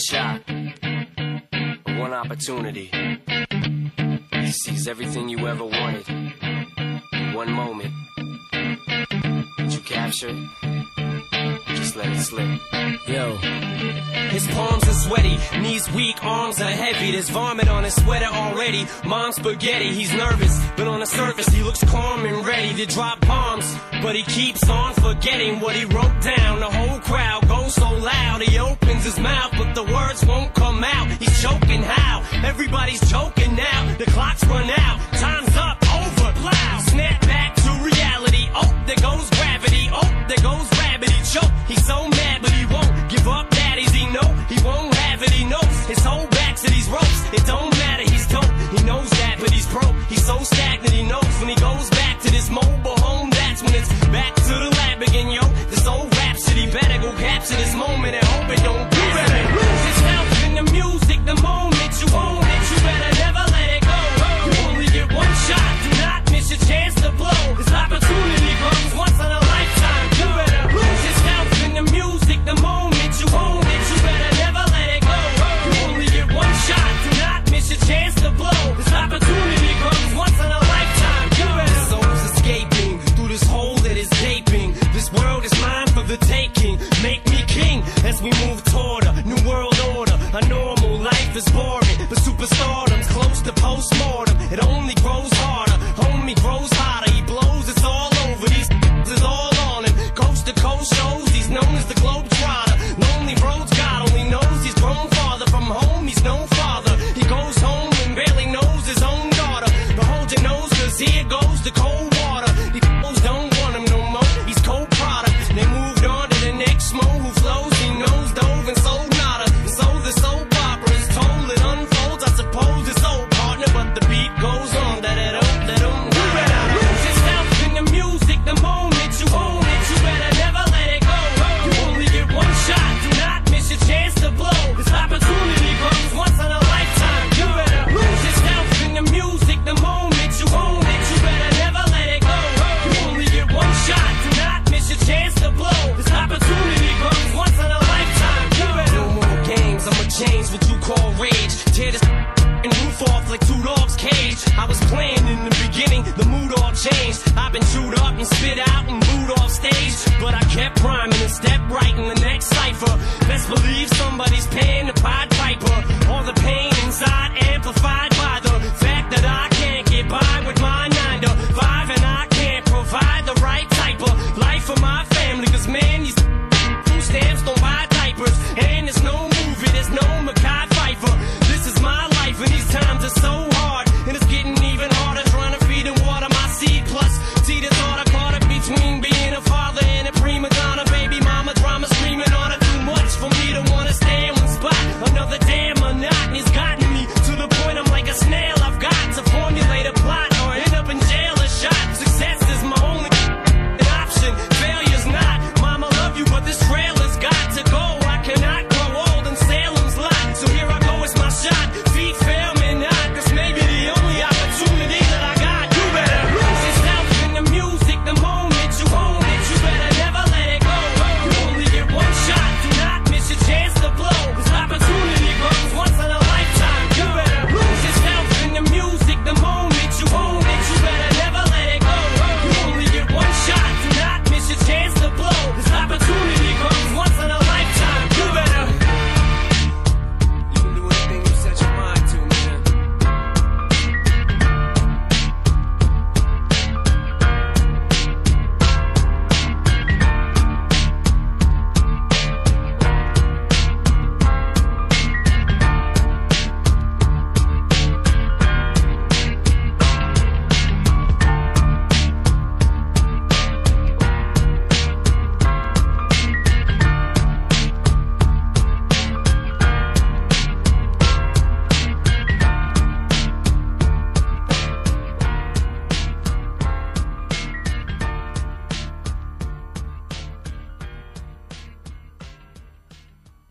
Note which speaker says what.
Speaker 1: shot, one opportunity. He sees everything you ever wanted in one moment. Did you capture it? Just let it slip.
Speaker 2: Yo. His palms are sweaty, knees weak, arms are heavy. There's vomit on his sweater already. Mom's spaghetti, he's nervous, but on the surface he looks calm and ready to drop bombs. But he keeps on forgetting what he wrote down. The whole crowd goes so loud, he opens his mouth, but the words won't come out. He's choking how? Everybody's choking now. The clock's run out, time's up, over, plow. Snap back to reality. Oh, there goes gravity. Oh, there goes gravity. Choke. He's so mad, but he won't give up. Daddies, he know he won't have it. He knows his whole back to these ropes. It don't matter. He's dope. He knows that, but he's broke. He's so stagnant. The globe trotter. Lonely roads. God only knows he's grown farther from home. He's no father. He goes home and barely knows his own daughter. But hold your nose, cause here goes the cold water. Cage. I was playing in the beginning, the mood all changed. I've been chewed up and spit out and booed off stage. But I kept rhyming and stepped right in the next cipher.